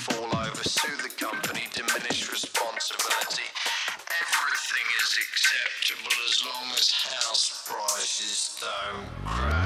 fall over, sue the company, diminish responsibility. Everything is acceptable as long as house prices don't crash.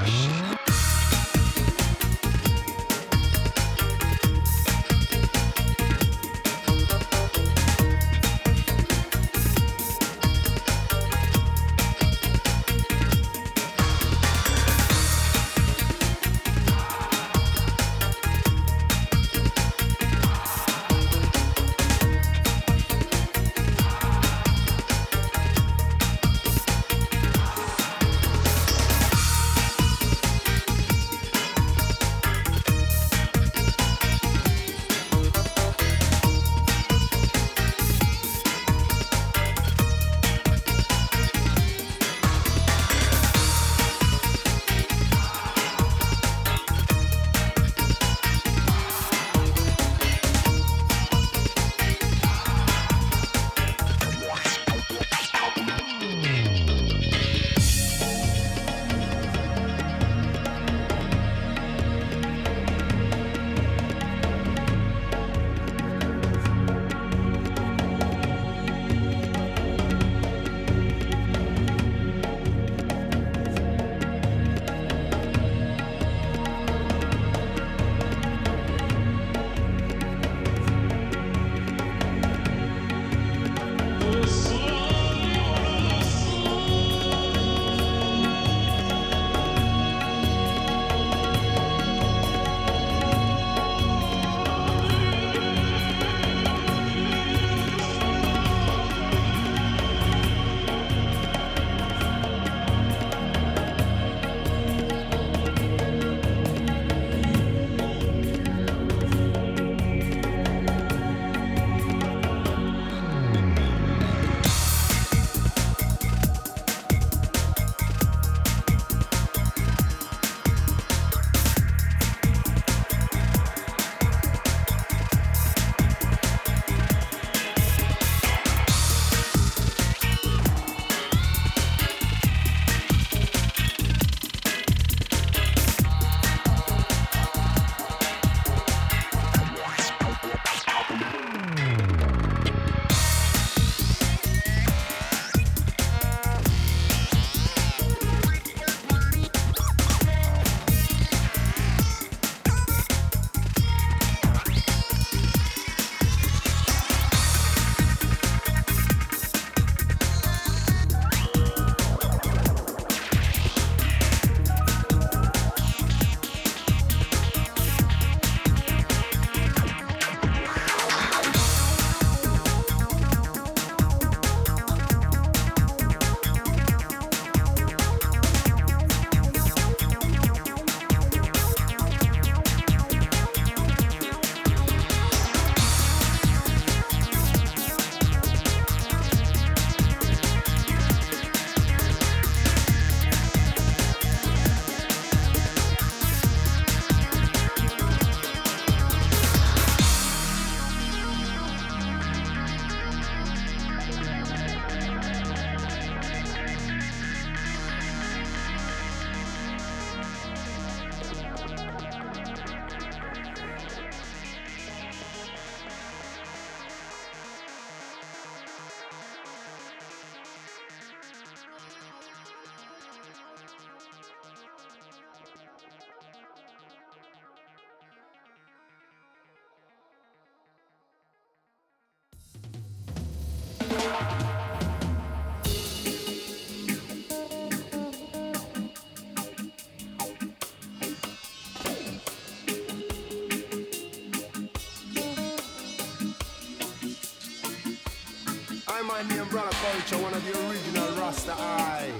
Culture, one of the original Rasta eye,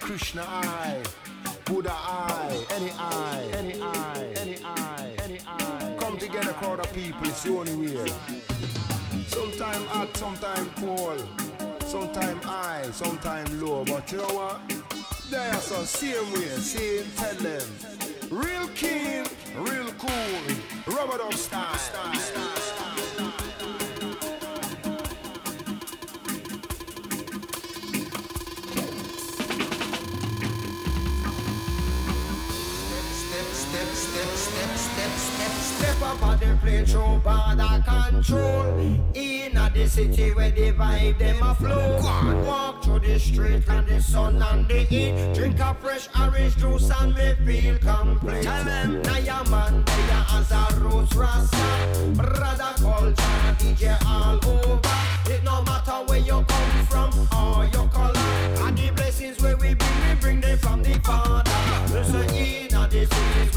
Krishna eye, Buddha eye, any eye, any eye, any eye, any eye. Come together, crowd of people, it's the only way. Sometime hot, sometime cold, sometime high, sometime low, but you know what? They are so same way, same tell them. Real keen, real cool, dub style. style, style, style. Step step, step, step, step, step up on the plane, show border control. In a the city where the vibe them a flow. Walk through the street and the sun and the heat. Drink a fresh orange juice and me feel complete. Tell them, your man there as a roots rasta. Brother culture, DJ all over. It no matter where you come from or your color. And the blessings where we bring, we bring them from the Father.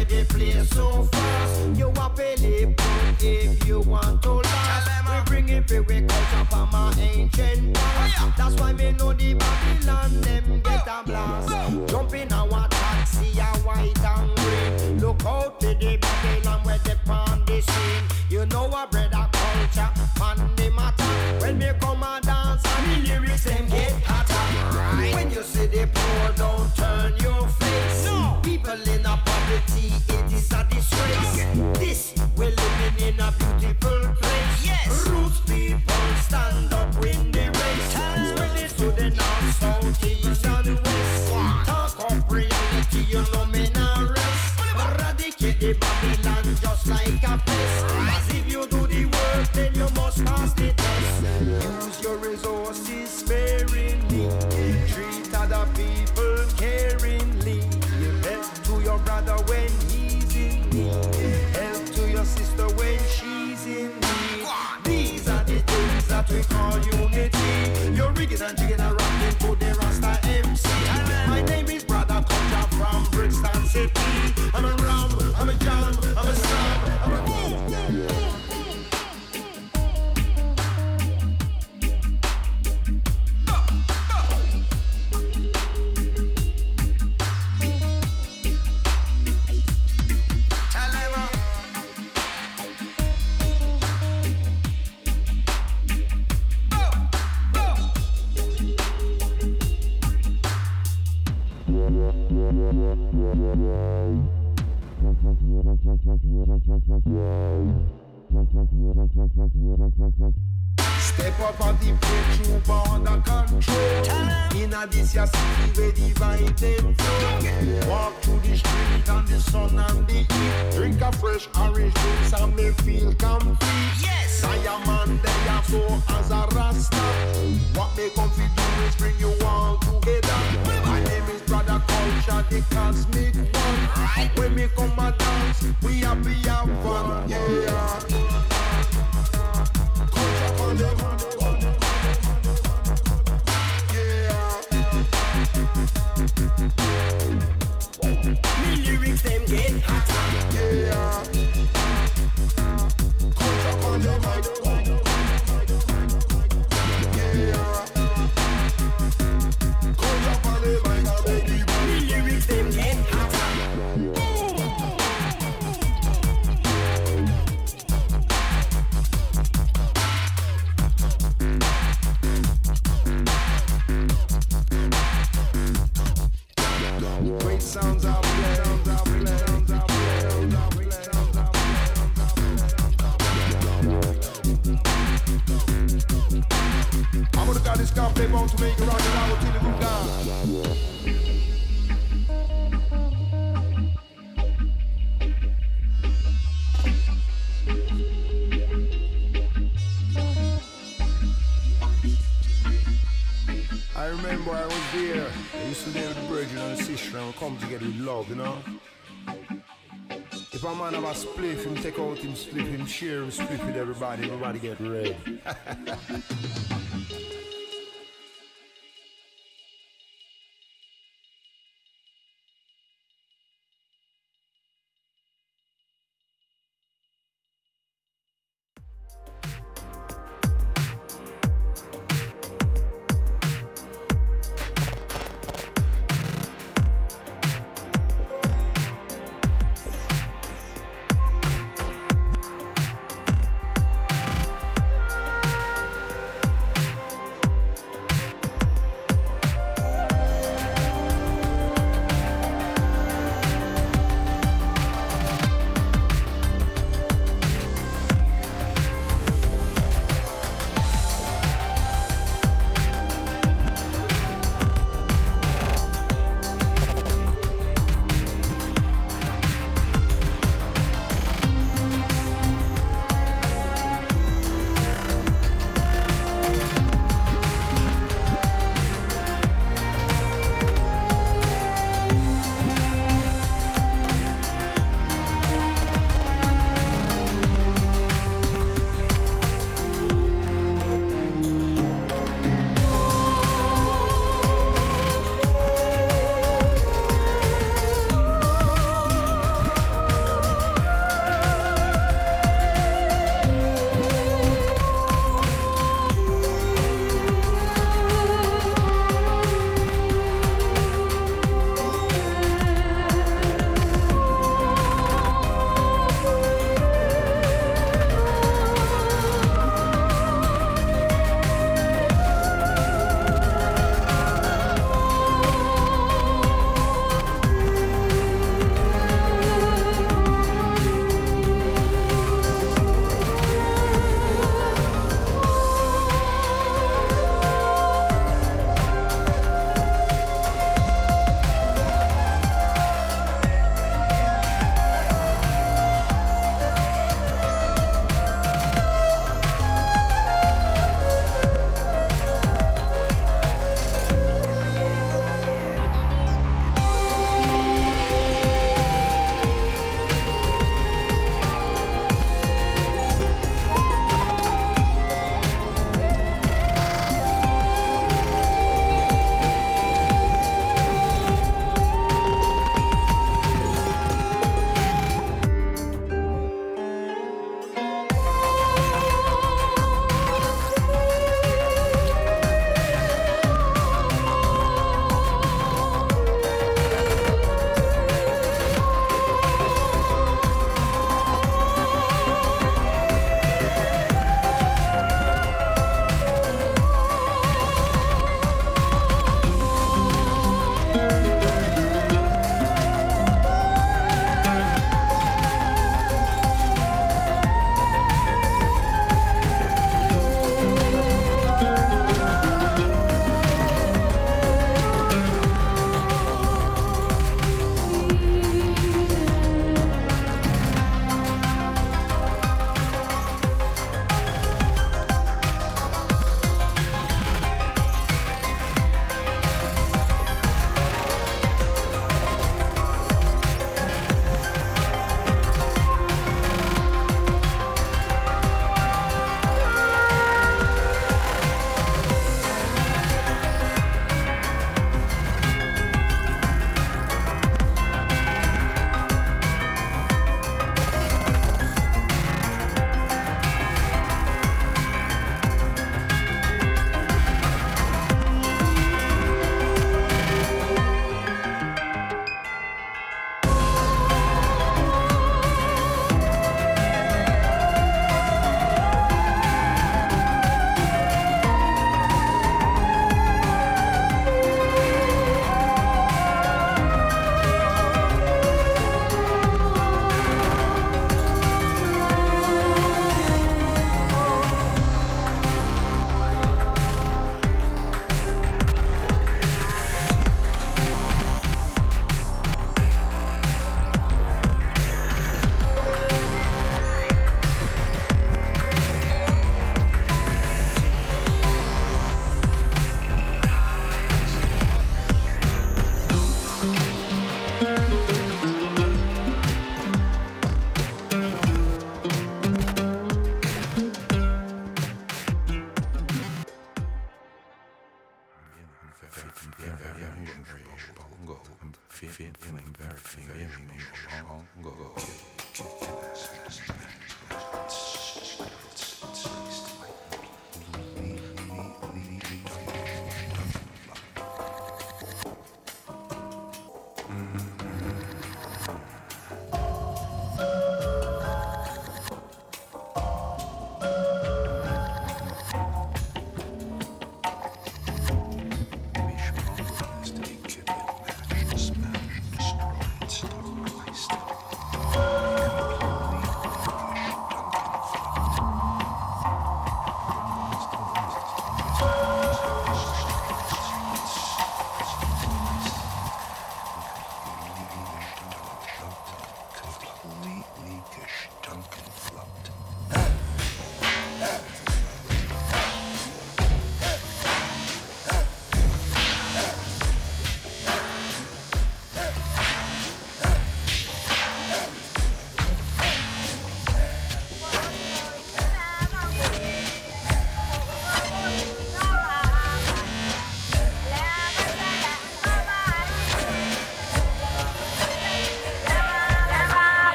Where they play so fast. You are believe if you want to last. We bring it for we culture from our ancient past. That's why we know the Babylon them get a blast. Jump in our taxi, a white and green. Look out to the Babylon where they on the scene. You know a brother culture, man the matter. When we come and dance and the lyrics them get hotter. When you see the poor, don't turn Yeah. That unity. You're rigging and jigging A man have a spliff, him take out him spliff, him share him spliff with everybody, everybody get red.